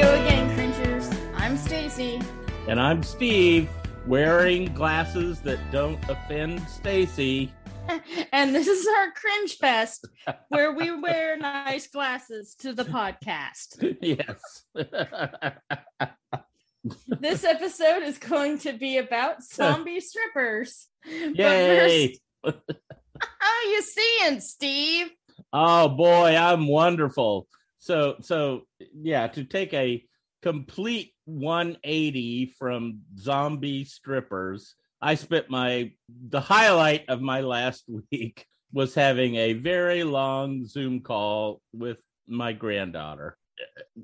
go again, cringers. I'm Stacy. And I'm Steve, wearing glasses that don't offend Stacy. and this is our cringe fest where we wear nice glasses to the podcast. yes. this episode is going to be about zombie strippers. Yay. First, how oh, are you seeing, Steve? Oh boy, I'm wonderful. So so yeah, to take a complete 180 from zombie strippers, I spent my the highlight of my last week was having a very long Zoom call with my granddaughter.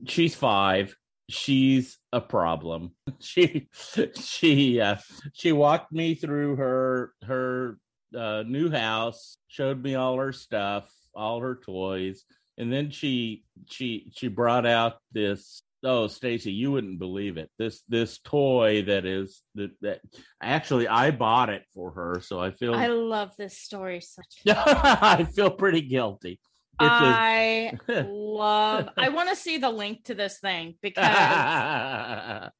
She's 5. She's a problem. She she uh, she walked me through her her uh, new house, showed me all her stuff, all her toys, and then she she she brought out this oh stacy you wouldn't believe it this this toy that is that, that actually i bought it for her so i feel I love this story such. i feel pretty guilty It's a- I love. I want to see the link to this thing because I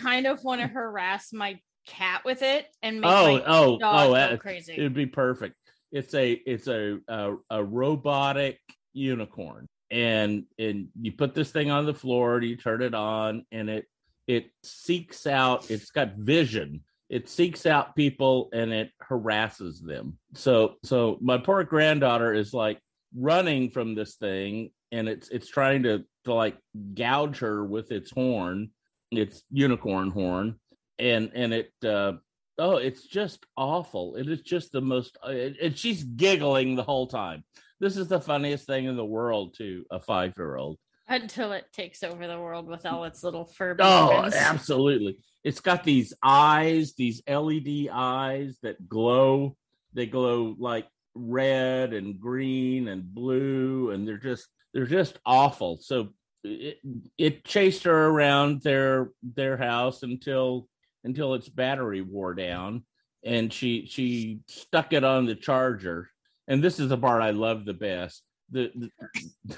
kind of want to harass my cat with it and make oh oh oh go crazy. it'd be perfect it's a it's a a, a robotic unicorn. And and you put this thing on the floor you turn it on and it it seeks out it's got vision. It seeks out people and it harasses them. So so my poor granddaughter is like running from this thing and it's it's trying to to like gouge her with its horn its unicorn horn. And and it uh oh it's just awful. It is just the most and she's giggling the whole time this is the funniest thing in the world to a five year old until it takes over the world with all its little fur oh absolutely. It's got these eyes these led eyes that glow. They glow like red and green and blue and they're just they're just awful. So it, it chased her around their their house until until its battery wore down and she she stuck it on the charger and this is the part i love the best the,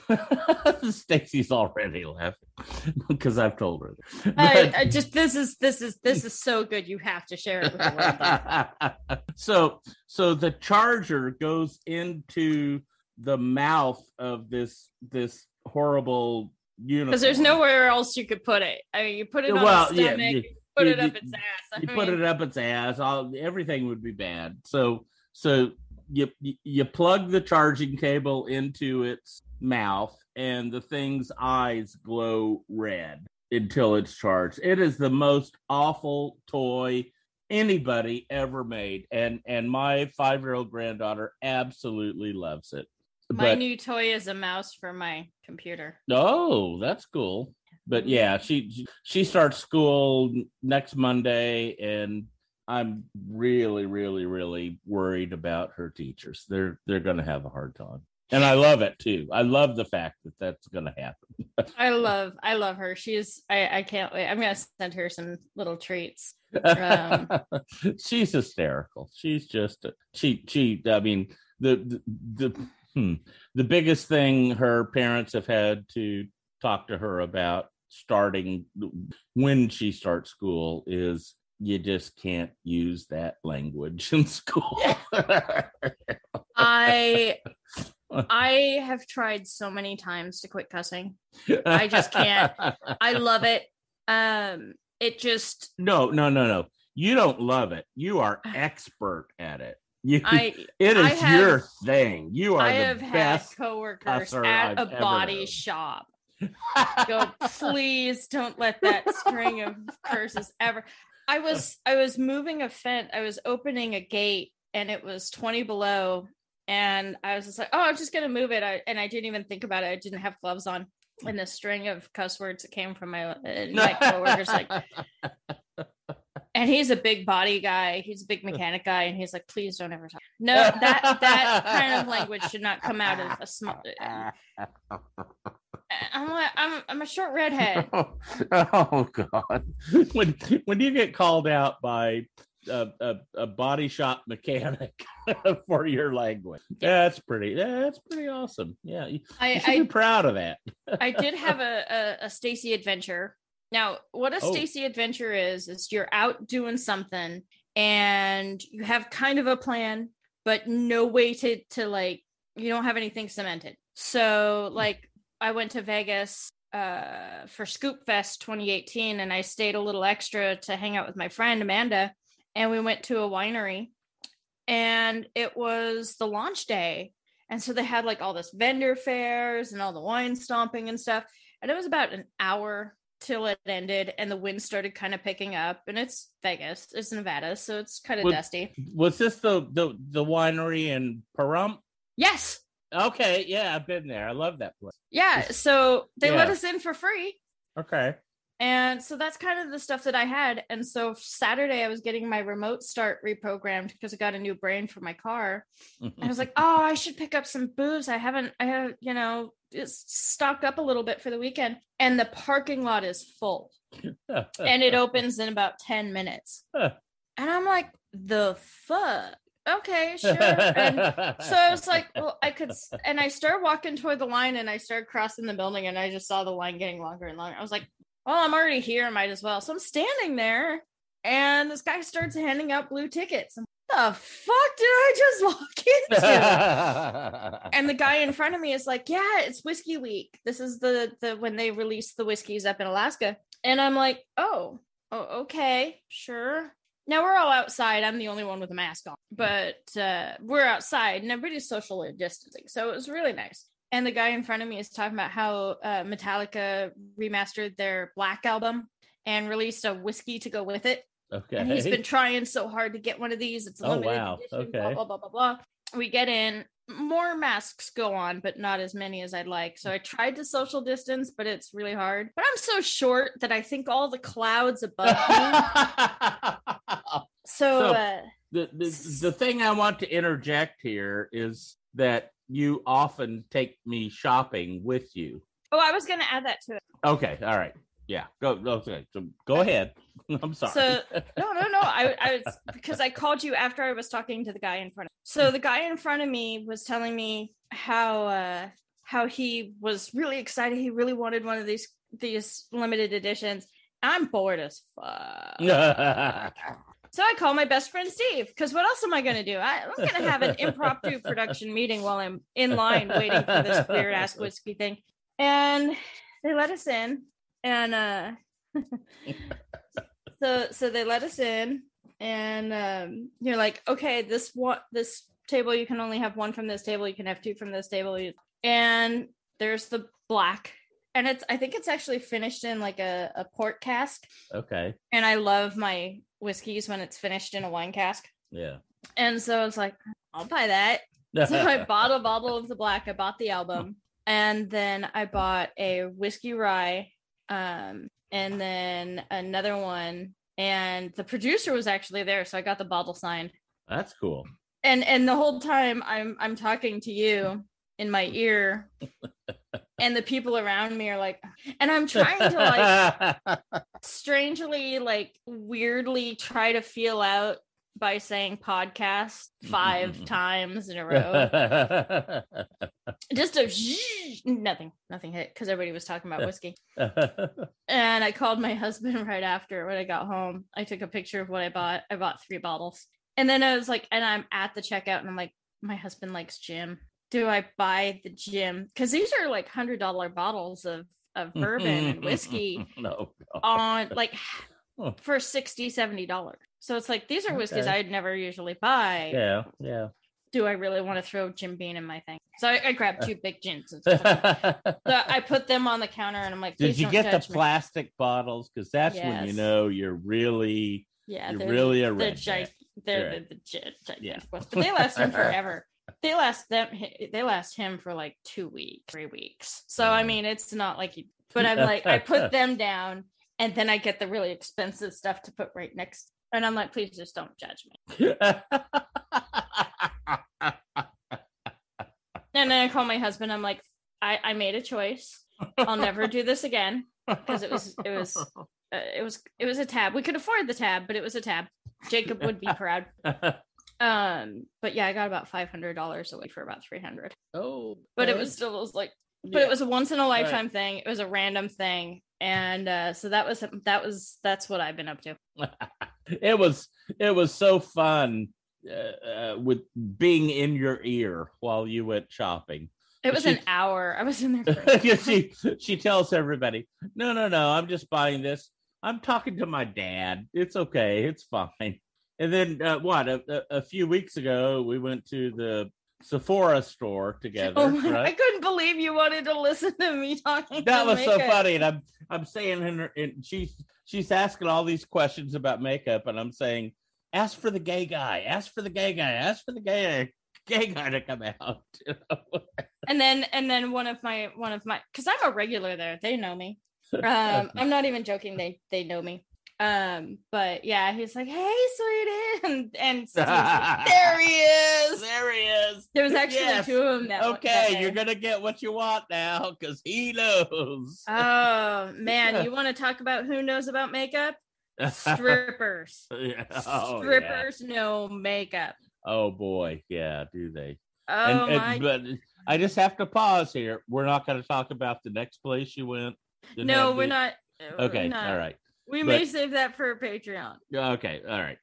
the stacy's already laughing because i've told her I, I just this is this is this is so good. You have to share it with the world. so so the charger goes into the mouth of this this horrible unicorn Because there's nowhere else you could put it. I mean, you put it on Well, its yeah, stomach, you- you put you- it up its ass. I you put it up its ass all everything would be bad so so you you plug the charging cable into its mouth and the thing's eyes glow red until it's charged it is the most awful toy anybody ever made and and my five year old granddaughter absolutely loves it my but new toy is a mouse for my computer. Oh, that's cool. But yeah, she she starts school next Monday, and I'm really, really, really worried about her teachers. They're they're going to have a hard time, and I love it too. I love the fact that that's going to happen. I love I love her. She's I I can't wait. I'm gonna send her some little treats. Um, She's hysterical. She's just she she. I mean the the. the Hmm. The biggest thing her parents have had to talk to her about starting when she starts school is you just can't use that language in school. I I have tried so many times to quit cussing. I just can't. I love it. Um, it just No, no, no, no. You don't love it. You are expert at it. You, I it is have- your thing. You are I the have had best. coworkers at I've a body known. shop go, please don't let that string of curses ever. I was I was moving a fence. I was opening a gate and it was 20 below. And I was just like, oh, I'm just gonna move it. I, and I didn't even think about it. I didn't have gloves on. And the string of cuss words that came from my uh, my coworkers like, and he's a big body guy. He's a big mechanic guy, and he's like, please don't ever talk. No, that that kind of language should not come out of a small. Uh, I'm like, I'm I'm a short redhead. oh, God! When when do you get called out by a, a, a body shop mechanic for your language. That's pretty. That's pretty awesome. Yeah, you, I, you should I be proud of that. I did have a, a, a Stacy adventure. Now, what a Oh. Stacy adventure is, is you're out doing something and you have kind of a plan, but no way to, to like, you don't have anything cemented. So, like, I went to Vegas uh, for Scoop Fest 2018 and I stayed a little extra to hang out with my friend Amanda. And we went to a winery and it was the launch day. And so they had like all this vendor fairs and all the wine stomping and stuff. And it was about an hour till it ended and the wind started kind of picking up. And it's Vegas, it's Nevada, so it's kind of Well- dusty. Was this the the the winery in Pahrump? Yes. Okay, yeah, I've been there. I love that place. Yeah. So they let us in for free. Okay. And so that's kind of the stuff that I had. And so Saturday I was getting my remote start reprogrammed because I got a new brain for my car. And I was like, oh, I should pick up some booze. I haven't, I have, you know, it's stocked up a little bit for the weekend. And the parking lot is full and it opens in about 10 minutes. And I'm like, the fuck? Okay, sure. And so I was like, well, I could, and I started walking toward the line and I started crossing the building and I just saw the line getting longer and longer. I was like, well, I'm already here, might as well. So I'm standing there and this guy starts handing out blue tickets. I'm, the fuck did I just walk into? and the guy in front of me is like, yeah, it's whiskey week. This is the, the, when they release the whiskeys up in Alaska. And I'm like, oh, oh, okay, sure. Now we're all outside. I'm the only one with a mask on, but uh, we're outside and everybody's social distancing. So it was really nice. And the guy in front of me is talking about how uh, Metallica remastered their Black album and released a whiskey to go with it. okay. And he's been trying so hard to get one of these. It's a Oh, limited wow. edition, blah, Okay. blah, blah, blah, blah. We get in, more masks go on, but not as many as I'd like. So I tried to social distance, but it's really hard. But I'm so short that I think all the clouds above me. So, So- uh, the, the the thing I want to interject here is that you often take me shopping with you. oh, I was going to add that to it. Okay, all right. Yeah, go okay. So go ahead. I'm sorry. So no, no, no. I, I was because I called you after I was talking to the guy in front of. So the guy in front of me was telling me how uh how he was really excited. He really wanted one of these these limited editions. I'm bored as fuck. So I call my best friend Steve because what else am I going to do? I, I'm going to have an impromptu production meeting while I'm in line waiting for this weird ass whiskey thing. And they let us in. And uh so so they let us in and um you're like, okay, this one this table you can only have one from this table, you can have two from this table. And there's the black. And it's I think it's actually finished in like a, a port cask okay. and I love my whiskeys when it's finished in a wine cask. Yeah. And so I was like, I'll buy that. So I bought a bottle of the black. I bought the album, and then I bought a whiskey rye, um, and then another one. And the producer was actually there, so I got the bottle signed. That's cool. And and the whole time I'm I'm talking to you in my ear, and the people around me are like, and I'm trying to like strangely like weirdly try to feel out by saying podcast five times in a row. Just a zzzz, nothing nothing hit because everybody was talking about whiskey. And i called my husband right after when i got home. I took a picture of what i bought. I bought three bottles. And then i was like and i'm at the checkout and i'm like my husband likes gin do i buy the gin because these are like hundred dollar bottles of of mm-hmm, bourbon and mm-hmm, whiskey mm-hmm. no. no. on like for 60 70 dollars so it's like these are whiskeys Okay. i'd never usually buy Yeah, yeah. do i really want to throw jim bean in my thing so i, I grabbed two big gins so i put them on the counter and i'm like Did "Please you get the me." plastic bottles? Because that's when you know you're really yeah you're really a gi- they're Right. the, the gi- gigantic Yeah. ones, but they last him forever they last them they last him for like two weeks three weeks so i Mm. mean it's not like you but i'm like i put them down and then i get the really expensive stuff to put right next and i'm like please just don't judge me And then I call my husband. I'm like, I, I made a choice. I'll never do this again because it was it was uh, it was it was a tab. We could afford the tab, but it was a tab. Jacob would be proud. Um, but yeah, I got about five hundred dollars away for about three hundred. oh, But it was still it was like but it was a once in a Right. lifetime thing. It was a random thing. And uh so that was that was that's what I've been up to. it was it was so fun uh, uh, with being in your ear while you went shopping. It was She- an hour. I was in there she she tells everybody, "No, no, no, I'm just buying this. I'm talking to my dad. It's okay. It's fine." And then uh, what? A, a, a few weeks ago, we went to the Sephora store together. Oh my, I couldn't believe you wanted to listen to me talking. That was so funny, and I'm I'm saying, in her, and she's she's asking all these questions about makeup, and I'm saying, "Ask for the gay guy. Ask for the gay guy. Ask for the gay gay guy to come out." you know? And then and then one of my one of my because I'm a regular there. They know me. Um, I'm not even joking. They they know me. Um, but yeah, he's like, "Hey, sweetie," and and like, there he is. there he is. There was actually Yes. two of them. That, that okay, day. you're gonna get what you want now because he knows. Oh man, you want to talk about who knows about makeup? Strippers. Yeah. Oh, yeah. Strippers know makeup. Oh boy, yeah, do they? Oh and, and- my but I just have to pause here. We're not going to talk about the next place you went. Didn't no, we're the- not. we're Okay, not. all right. We may save that for Patreon. Okay, all right.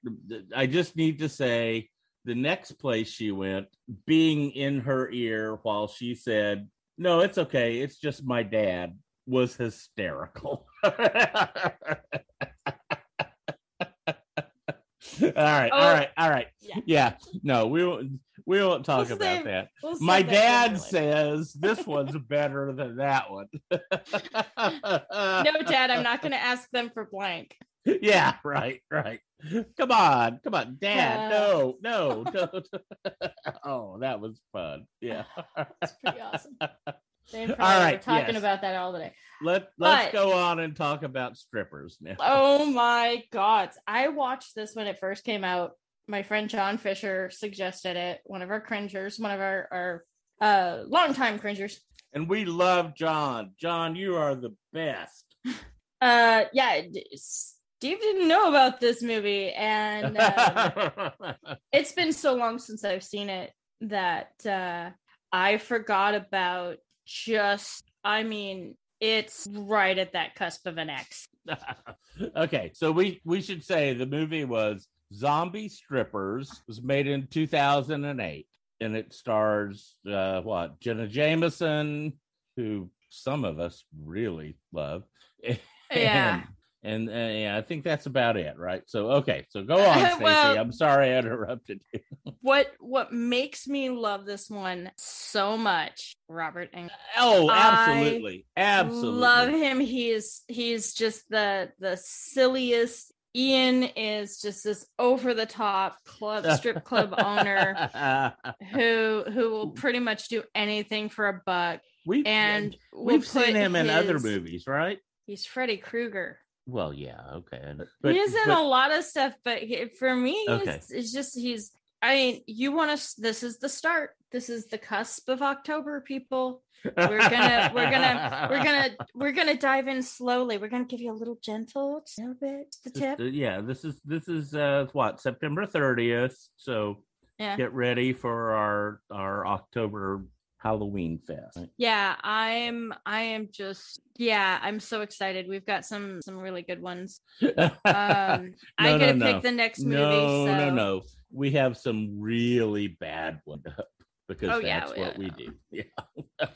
I just need to say the next place she went, being in her ear while she said, "No, it's okay. It's just my dad," was hysterical. all right, Oh, all right, all right. yeah. Yeah, no, we won't. We won't talk We'll about save- that. We'll My that dad says this one's better than that one. No, Dad, I'm not going to ask them for blank. Yeah, right, right. Come on, come on, Dad. Uh. no, no, don't. oh, that was fun. Yeah. It's pretty awesome. They All right, talking yes. about that all day. Let Let's But- go on and talk about strippers now. Oh my god. I watched this when it first came out. My friend John Fisher suggested it. One of our cringers, one of our, our uh longtime cringers. And we love John. John, you are the best. Uh yeah, Steve didn't know about this movie and um, it's been so long since I've seen it that uh I forgot about just I mean it's right at that cusp of an X. okay, so we we should say the movie was Zombie Strippers was made in 2008 and it stars uh what? Jenna Jameson who some of us really love. Yeah. And, and uh, yeah, I think that's about it, right? So okay, so go on, Stacey. Well- I'm sorry I interrupted you. What what makes me love this one so much, Robert Englund. Oh, I absolutely, absolutely. Love him. He's he's just the the silliest. Ian is just this over the top club strip club owner who who will pretty much do anything for a buck. we've And we've seen him in other movies, right? He's Freddy Krueger. Well, yeah, okay. he is in but- a lot of stuff, but he, for me, Okay. it's, it's just he's. I mean, you want to. This is the start. This is the cusp of October, people. We're gonna, we're gonna, we're gonna, we're gonna dive in slowly. We're gonna give you a little gentle, just a little bit, the Just, tip. uh, yeah, this is this is uh what September 30th. So Yeah. get ready for our our October Halloween fest. Yeah, I'm. I am just. Yeah, I'm so excited. We've got some some really good ones. Um, I No, get to no, pick no. the next movie. no, so. no, no. We have some really bad ones up because Oh, that's we- what we do. Yeah.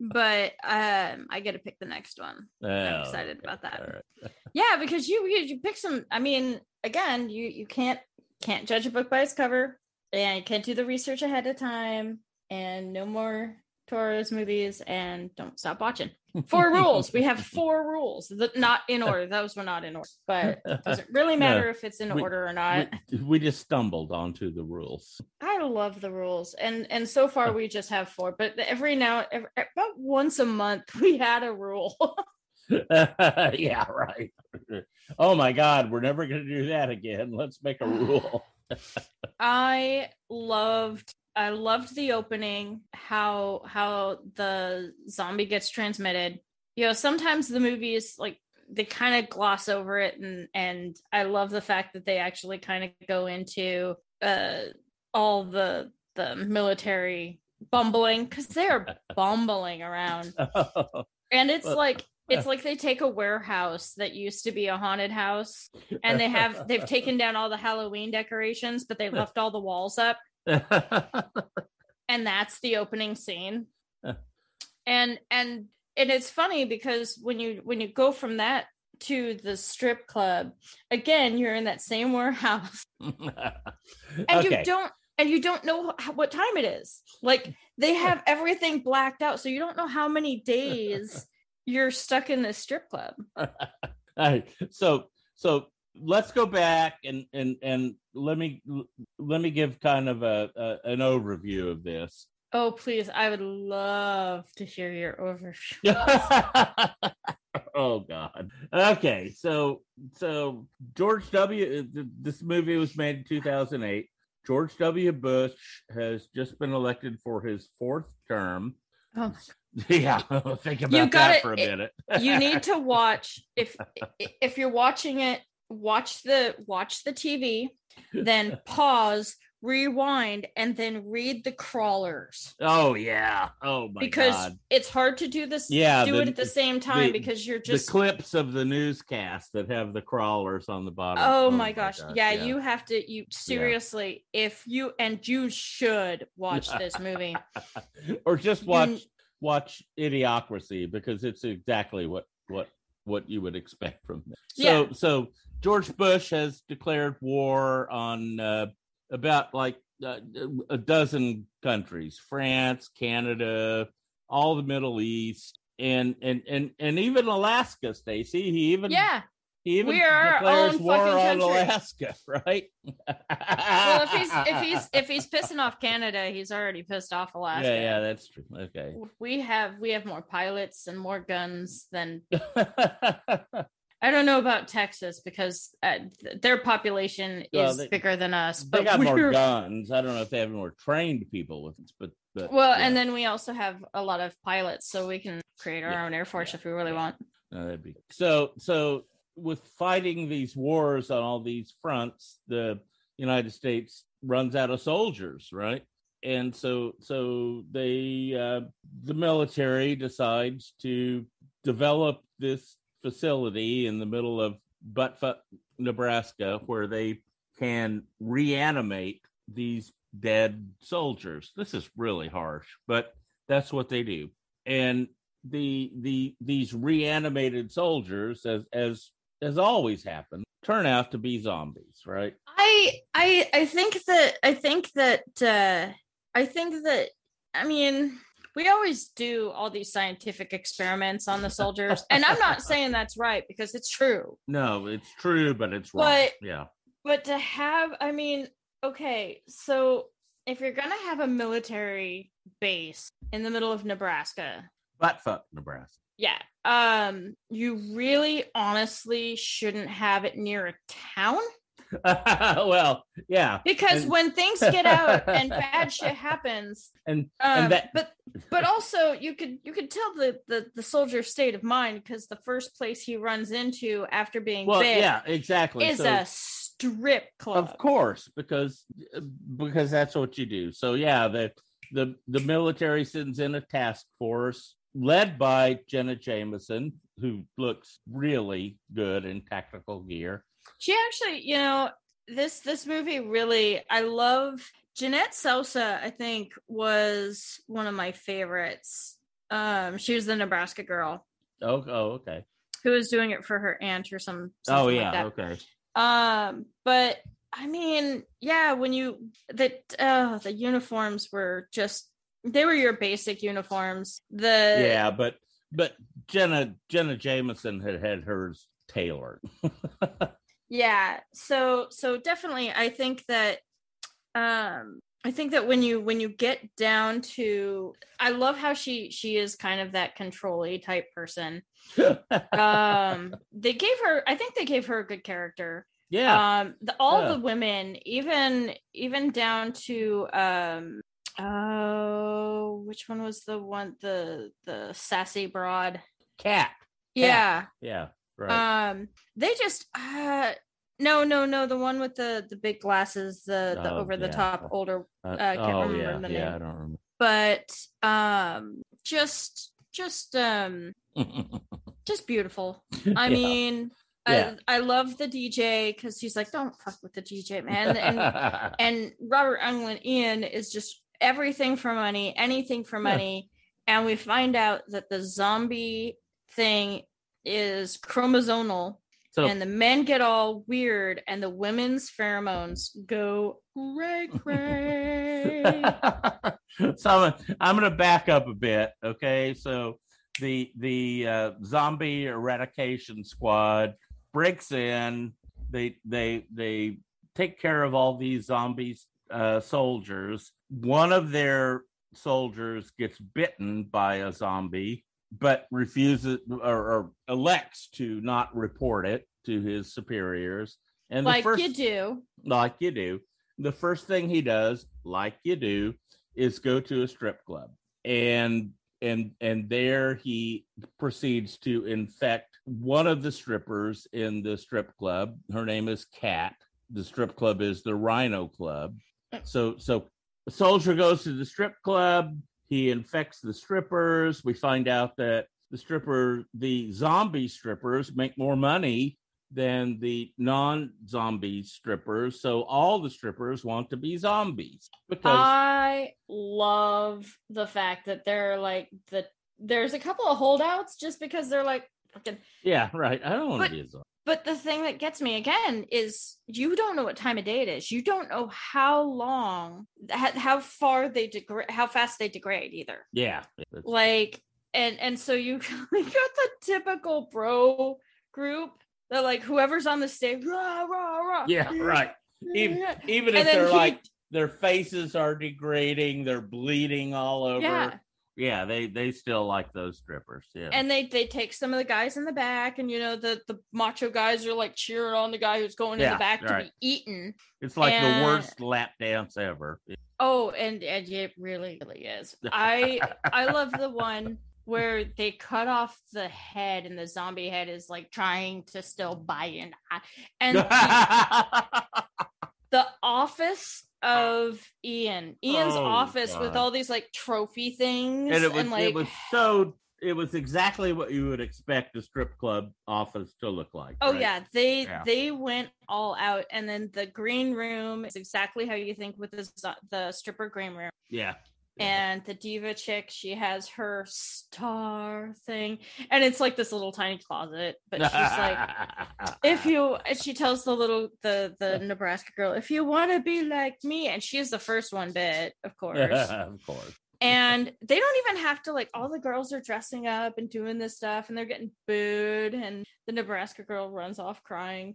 But um, I get to pick the next one. Oh, I'm excited okay. about that. Right. Yeah, because you you, you pick some. I mean, again, you you can't can't judge a book by its cover, and you can't do the research ahead of time, and no more Torres movies, and don't stop watching. Four rules. We have four rules. The, not in order. Those were not in order, but it doesn't really matter if it's in we- order or not. we, we just stumbled onto the rules. I love the rules, and and so far oh. we just have four. But every now, every, about once a month, we had a rule. yeah, right. Oh my God, we're never going to do that again. Let's make a rule. I loved I loved the opening, how how the zombie gets transmitted. You know, sometimes the movies like they kind of gloss over it and and I love the fact that they actually kind of go into uh all the the military bumbling because they're bumbling around and it's Well- like it's like they take a warehouse that used to be a haunted house and they have they've taken down all the halloween decorations but they left all the walls up and that's the opening scene. And and and it's funny because when you when you go from that to the strip club again you're in that same warehouse. And you don't and you don't know what time it is. Like they have everything blacked out so you don't know how many days you're stuck in this strip club. All right. So so let's go back and and and let me let me give kind of a, a an overview of this. oh please i would love to hear your overview oh God. Okay. So so George W. Uh, this movie was made in 2008. George W. Bush has just been elected for his fourth term. oh Yeah, think about You got that for a minute. you need to watch if if you're watching it watch the watch the tv then pause rewind and then read the crawlers Oh yeah. Oh my god because God. it's hard to do this Yeah, do the- it at the same time the- because you're just the clips of the newscast that have the crawlers on the bottom. oh, oh my gosh yeah, yeah. you have to you seriously if you and you should watch this movie or just You- watch watch Idiocracy because it's exactly what what what you would expect from it. So Yeah. so George Bush has declared war on uh, about like uh, a dozen countries: France, Canada, all the Middle East, and and and and even Alaska. Stacy, he even yeah he even we are our declares own war fucking on country. Alaska, right? well if he's if he's if he's pissing off canada he's already pissed off alaska yeah, yeah, that's true. Okay. we have we have more pilots and more guns than I don't know about Texas because uh, their population is they- bigger than us. they But got more guns. I don't know if they have more trained people with it, but, but well, yeah. and then we also have a lot of pilots, so we can create our Yeah, own air force yeah, if we really want. No, that'd be so. So with fighting these wars on all these fronts, the United States runs out of soldiers, right? And so, so they, uh, the military decides to develop this facility in the middle of Buttfuck, Nebraska, where they can reanimate these dead soldiers. This is really harsh, but that's what they do. And the the these reanimated soldiers, as as as always happened, turn out to be zombies, right? I I I think that I think that uh, I think that I mean we always do all these scientific experiments on the soldiers, and I'm not saying that's right because it's true. No, it's true, but it's wrong. But- yeah. But to have, I mean, okay, so if you're gonna have a military base in the middle of Nebraska, but fuck Nebraska. yeah, um, you really honestly shouldn't have it near a town well, yeah. because And- when things get out and bad shit happens, And um, and that but but also you could you could tell the the, the soldier's state of mind because the first place he runs into after being well, yeah, exactly. is So- a strip club. Of course, because because that's what you do. So yeah, the the the military sends in a task force led by Jenna Jameson, who looks really good in tactical gear. She actually, you know, this this movie really I love Jeannette Sousa, I think, was one of my favorites. Um, she was the Nebraska girl Oh, oh, okay. who was doing it for her aunt or some Oh, yeah, like that. okay. Um, but I mean, yeah, when you that uh the uniforms were just they were your basic uniforms. The yeah, but but Jenna Jenna Jameson had had hers tailored. yeah so so definitely i think that um i think that when you when you get down to i love how she she is kind of that controlly type person. Um they gave her i think they gave her a good character. Yeah, um the, all Yeah. the women even even down to um oh which one was the one the the sassy broad? Kat. yeah. Yeah, right. Um, they just uh no no no the one with the the big glasses the the Oh, over the yeah. top older Uh, I can't oh remember yeah, the yeah, name. I don't remember. but um just just um just beautiful. I Yeah. mean, Yeah. I I love the DJ because he's like, don't fuck with the DJ, man. And and Robert Englund Ian is just everything for money, anything for Yeah. money. And we find out that the zombie thing is chromosomal so and the men get all weird and the women's pheromones go cray cray. so I'm, I'm going to back up a bit. Okay, so the the uh, zombie eradication squad breaks in. They they they take care of all these zombies uh, soldiers. One of their soldiers gets bitten by a zombie, but refuses or, or elects to not report it to his superiors. And like the first, you do. like you do. The first thing he does, like you do, is go to a strip club. And and and there he proceeds to infect one of the strippers in the strip club. Her name is Kat. The strip club is the Rhino Club. Mm. So so the soldier goes to the strip club. He infects the strippers. We find out that the stripper, the zombie strippers, make more money than the non-zombie strippers. So all the strippers want to be zombies because I love the fact that they're like the there's a couple of holdouts just because they're like fucking yeah, right. I don't want to be a zombie. But the thing that gets me again is you don't know what time of day it is. You don't know how long how, far they degrade how fast they degrade either. Yeah, Like and and so you you got the typical bro group that like whoever's on the stage rah rah rah yeah, right. Even, even And if they're he- like their faces are degrading, they're bleeding all over. yeah Yeah, they they still like those strippers. Yeah. and they they take some of the guys in the back and you know the the macho guys are like cheering on the guy who's going in the back to be eaten it's like and- the worst lap dance ever. oh and and it really really is i i love the one where they cut off the head and the zombie head is like trying to still bite an eye and the, office of ian ian's Oh, office with all these like trophy things and it was like it was so it was exactly what you would expect a strip club office to look like. Oh right? yeah, they Yeah. they went all out, and then the green room is exactly how you think with the the stripper green room. yeah. And the diva chick, she has her star thing, and it's like this little tiny closet. But she's like, if you, and she tells the little the the Nebraska girl, if you want to be like me, and she's the first one bit, of course. of course. And they don't even have to like all the girls are dressing up and doing this stuff and they're getting booed and the nebraska girl runs off crying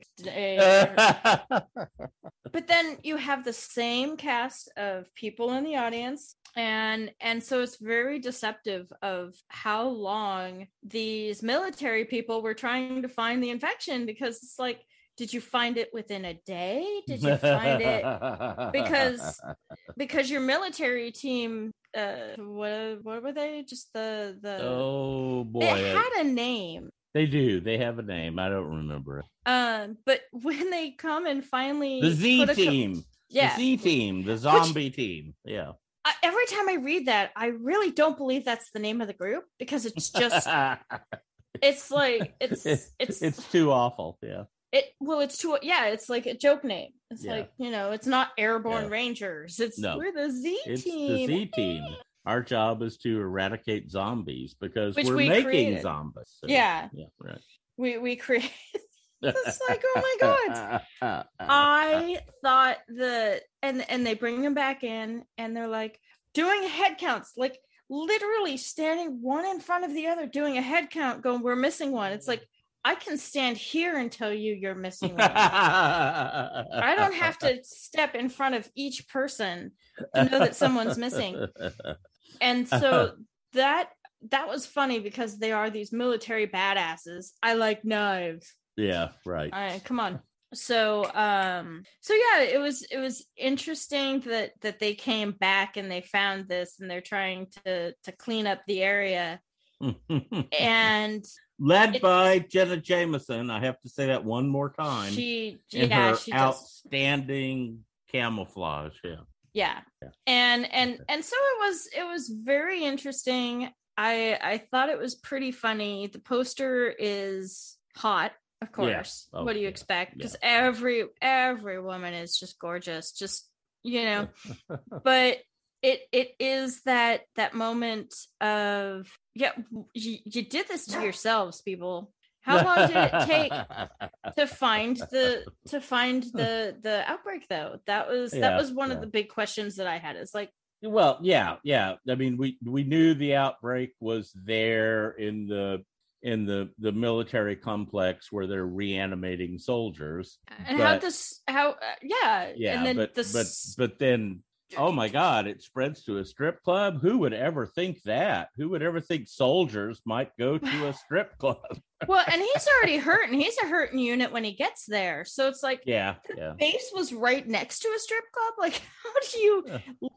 but then you have the same cast of people in the audience. And and so it's very deceptive of how long these military people were trying to find the infection because it's like did you find it within a day? Did you find it because- because your military team uh what what were they just the the oh boy, it had a name they do. They have a name. I don't remember um but when they come and finally The Z a co- team. yeah The Z team. The zombie team. Yeah. I, every time i read that i really don't believe that's the name of the group because it's just it's like it's it's it's too awful. Yeah. It well it's too yeah it's like a joke name it's Yeah. like you know it's not airborne Yeah. rangers it's No. we're the z It's team the Z team. Our job is to eradicate zombies because Which we're we making created. zombies. So, Yeah. Yeah. Right. we we create It's like, oh my god. god. I thought the and and they bring them back in and they're like doing head counts, like literally standing one in front of the other, doing a head count, going, "We're missing one." It's like I can stand here and tell you you're missing. I don't have to step in front of each person to know that someone's missing. And so that that was funny because they are these military badasses. I like knives. Yeah, right. All right, come on. So um so yeah, it was it was interesting that that they came back and they found this and they're trying to to clean up the area and led It's- by Jenna Jameson. I have to say that one more time. She in yeah, her she outstanding camouflage. Yeah. yeah Yeah. and and Okay. and so it was it was very interesting i i thought it was pretty funny the poster is hot of course Oh, what do you yeah. expect because every every woman is just gorgeous just you know but it it is that that moment of yeah you, you did this to yourselves people how long did it take to find the to find the the outbreak though that was that was one yeah. of the big questions that i had it's like well, yeah, yeah. I mean, we we knew the outbreak was there in the in the the military complex where they're reanimating soldiers. and how But- this how uh, yeah Yeah, and then but the but but then oh my god, it spreads to a strip club. Who would ever think that? Who would ever think soldiers might go to a strip club? well and he's already hurt and he's a hurting unit when he gets there so it's like yeah, yeah. base was right next to a strip club like how do you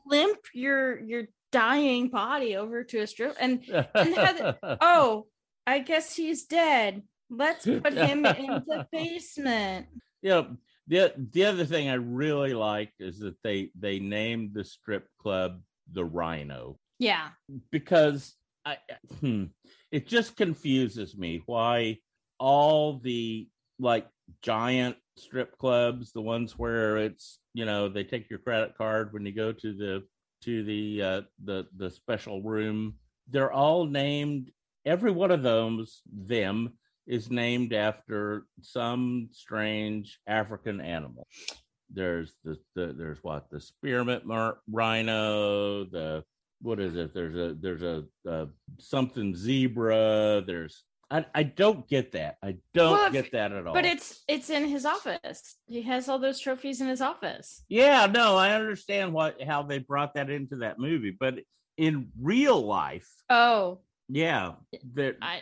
limp your your dying body over to a strip and had oh i guess he's dead let's put him in the basement Yep. The the other thing I really liked is that they they named the strip club the Rhino yeah because I hmm, it just confuses me why all the like giant strip clubs, the ones where it's you know they take your credit card when you go to the to the uh, the the special room, they're all named. Every one of those them is named after some strange African animal. There's the, the there's what the spearmint mar- rhino, the what is it? There's a there's a, uh something zebra. There's I I don't get that. I don't Well, get that at all. but it's it's in his office he has all those trophies in his office yeah, no, I understand what how they brought that into that movie, but in real life, oh yeah, there. I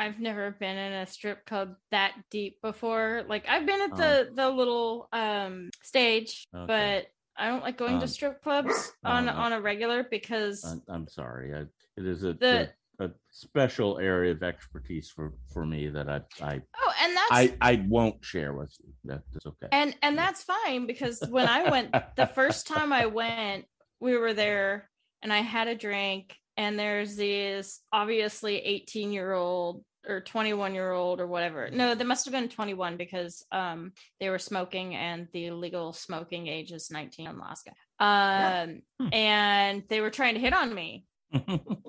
I've never been in a strip club that deep before. Like I've been at Oh. the the little um stage, Okay. but I don't like going to Um, strip clubs on uh, on a regular because I'm, I'm sorry. I, it is a, The- a a special area of expertise for for me that I I oh, and that's I, I won't share with you. That's okay. and and that's fine because when I went the first time I went, we were there and I had a drink and there's these obviously 18 year old or 21 year old or whatever. No, they must have been 21 because um they were smoking and the legal smoking age is 19 in Alaska. Um Hmm. and they were trying to hit on me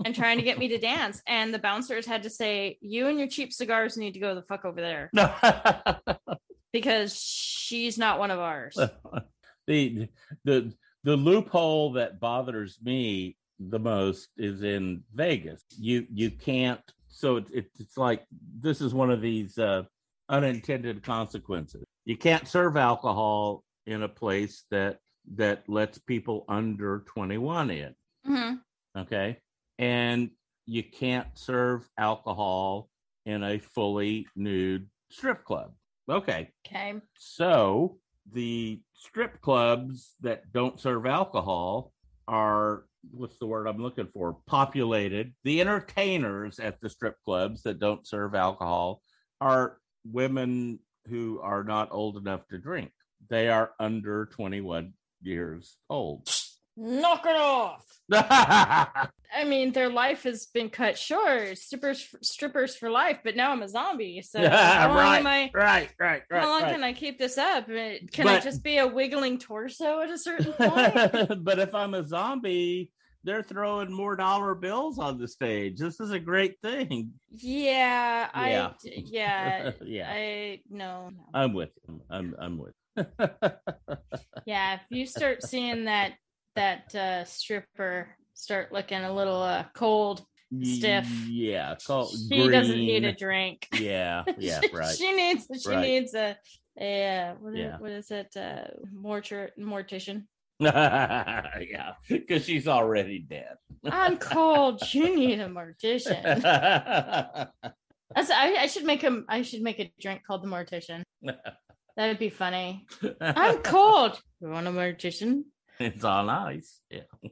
and trying to get me to dance and the bouncers had to say you and your cheap cigars need to go the fuck over there because she's not one of ours. the the the loophole that bothers me the most is in Vegas. You you can't. So it's it's it's like this is one of these uh, unintended consequences. You can't serve alcohol in a place that that lets people under twenty one in. Mhm. Okay, and you can't serve alcohol in a fully nude strip club. Okay, Okay. so the strip clubs that don't serve alcohol are what's the word I'm looking for? Populated. The entertainers at the strip clubs that don't serve alcohol are women who are not old enough to drink. They are under 21 years old. Knock it off. I mean, their life has been cut short. Strippers, strippers for life. But now I'm a zombie. So how long right, am I? right, right, right. How long right. can I keep this up? Uh, Can I just be a wiggling torso at a certain point? but if I'm a zombie, they're throwing more dollar bills on the stage. This is a great thing. yeah, I. Yeah. Yeah, yeah, I no. no. I'm with you. I'm I'm with. Yeah, if you start seeing that that uh stripper start looking a little uh cold, Stiff. Yeah, call, she doesn't need a drink. Yeah, yeah, she, right. she needs she Right. needs a a what, Yeah. is, what is it? Uh mortar mortician. yeah, because she's already dead. I'm cold. You need a mortician. That's I, I should make him I should make a drink called the mortician. That'd be funny. I'm cold. You want a mortician? It's on ice. Yeah.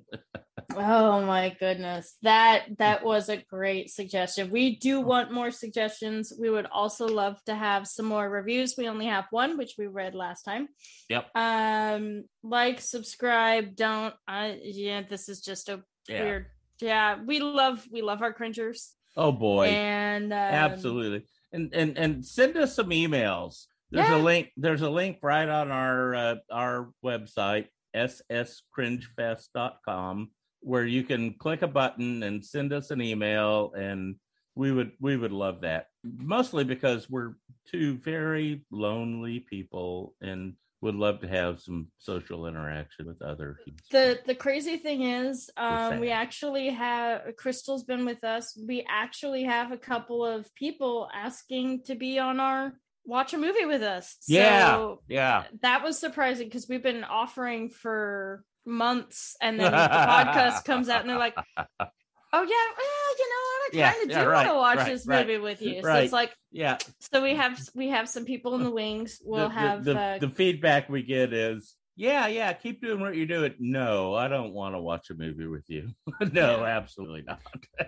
Oh my goodness. That that was a great suggestion. We do want more suggestions. We would also love to have some more reviews. We only have one which we read last time. Yep. Um like, subscribe, don't I yeah, this is just a Yeah. weird yeah, we love we love our cringers. Oh boy. And um, Absolutely. And and and send us some emails. There's Yeah. a link. There's a link right on our uh, our website sscringefest.com where you can click a button and send us an email and we would we would love that. Mostly because we're two very lonely people and would love to have some social interaction with other people. the the crazy thing is um we actually have crystal's been with us we actually have a couple of people asking to be on our watch a movie with us Yeah. so yeah. that was surprising because we've been offering for months and then the podcast comes out and they're like oh yeah well you know i Yeah, kind of yeah, do right, want to watch right, this right, movie with you so it's like Yeah. so we have we have some people in the wings we'll the, have the, the, uh, the feedback we get is yeah yeah keep doing what you're doing no i don't want to watch a movie with you no absolutely not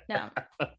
no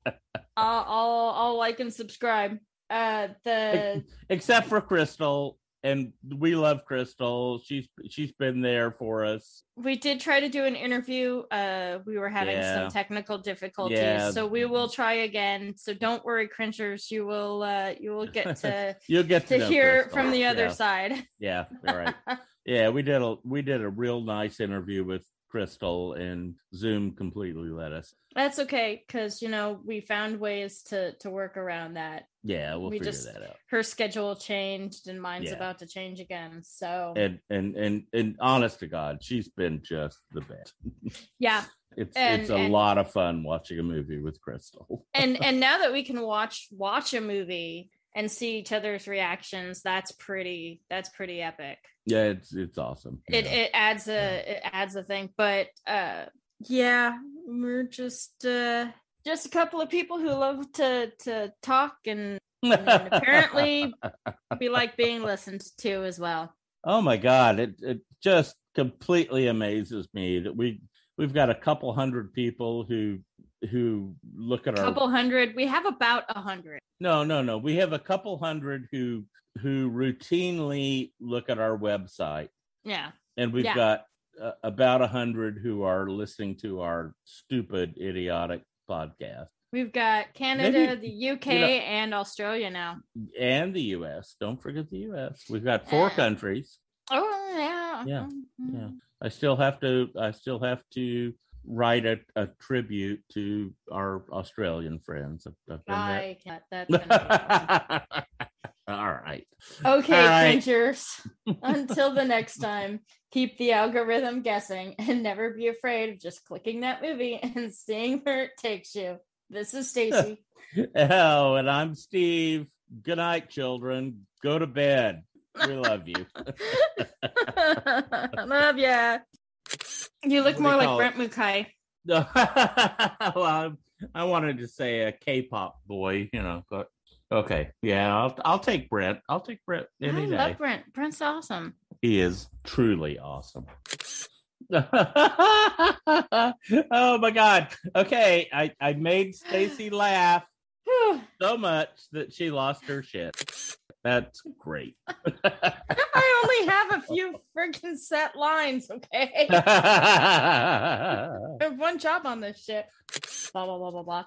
I'll, I'll I'll like and subscribe. Uh, the except for crystal and we love crystal she's she's been there for us we did try to do an interview. Uh, we were having Yeah. some technical difficulties, Yeah. so we will try again. So don't worry, cringers. You will uh, you will get to you'll get to, to hear Crystal. from the other yeah, side. yeah all right yeah we did a we did a real nice interview with crystal and zoom completely let us That's okay because you know we found ways to to work around that. yeah we'll We figure just- that out Her schedule changed and mine's Yeah. about to change again. So and and and and honest to god she's been just the best yeah, It's And- it's a and- lot of fun watching a movie with Crystal. and and now that we can watch watch a movie and see each other's reactions, that's pretty that's pretty epic. Yeah, it's it's awesome. It Yeah. it adds a it adds a thing, but uh yeah, we're just uh just a couple of people who love to to talk and, and apparently we like being listened to as well. oh my god, it it just completely amazes me that we we've got a couple hundred people who who look at our couple hundred, we have about a hundred. No, no, no. We have a couple hundred who who routinely look at our website Yeah. and we've Yeah. got uh, about a hundred who are listening to our stupid idiotic podcast We've got Canada, Maybe, the UK, you know- and Australia now. and the us don't forget the us we've got four countries Oh yeah. Yeah, Mhm. yeah. I still have to. I still have to write a, a tribute to our Australian friends. I've, I've done I can't. That's gonna be All right. Okay, All right. cringers. Until the next time, keep the algorithm guessing and never be afraid of just clicking that movie and seeing where it takes you. This is Stacy. Oh, and I'm Steve. Good night, children. Go to bed. We love you. Love ya. You look more like Brent Mukai. well, I, I wanted to say a K-pop boy, you know, but okay, yeah, I'll I'll take Brent. I'll take Brent I any day. love Brent. Brent's awesome. He is truly awesome. oh my god. Okay, I I made Stacy laugh so much that she lost her shit. That's great. I only have a few freaking set lines, okay? I have one job on this shit. Blah blah blah blah blah.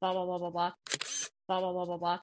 Blah blah blah blah blah. Blah blah blah blah blah.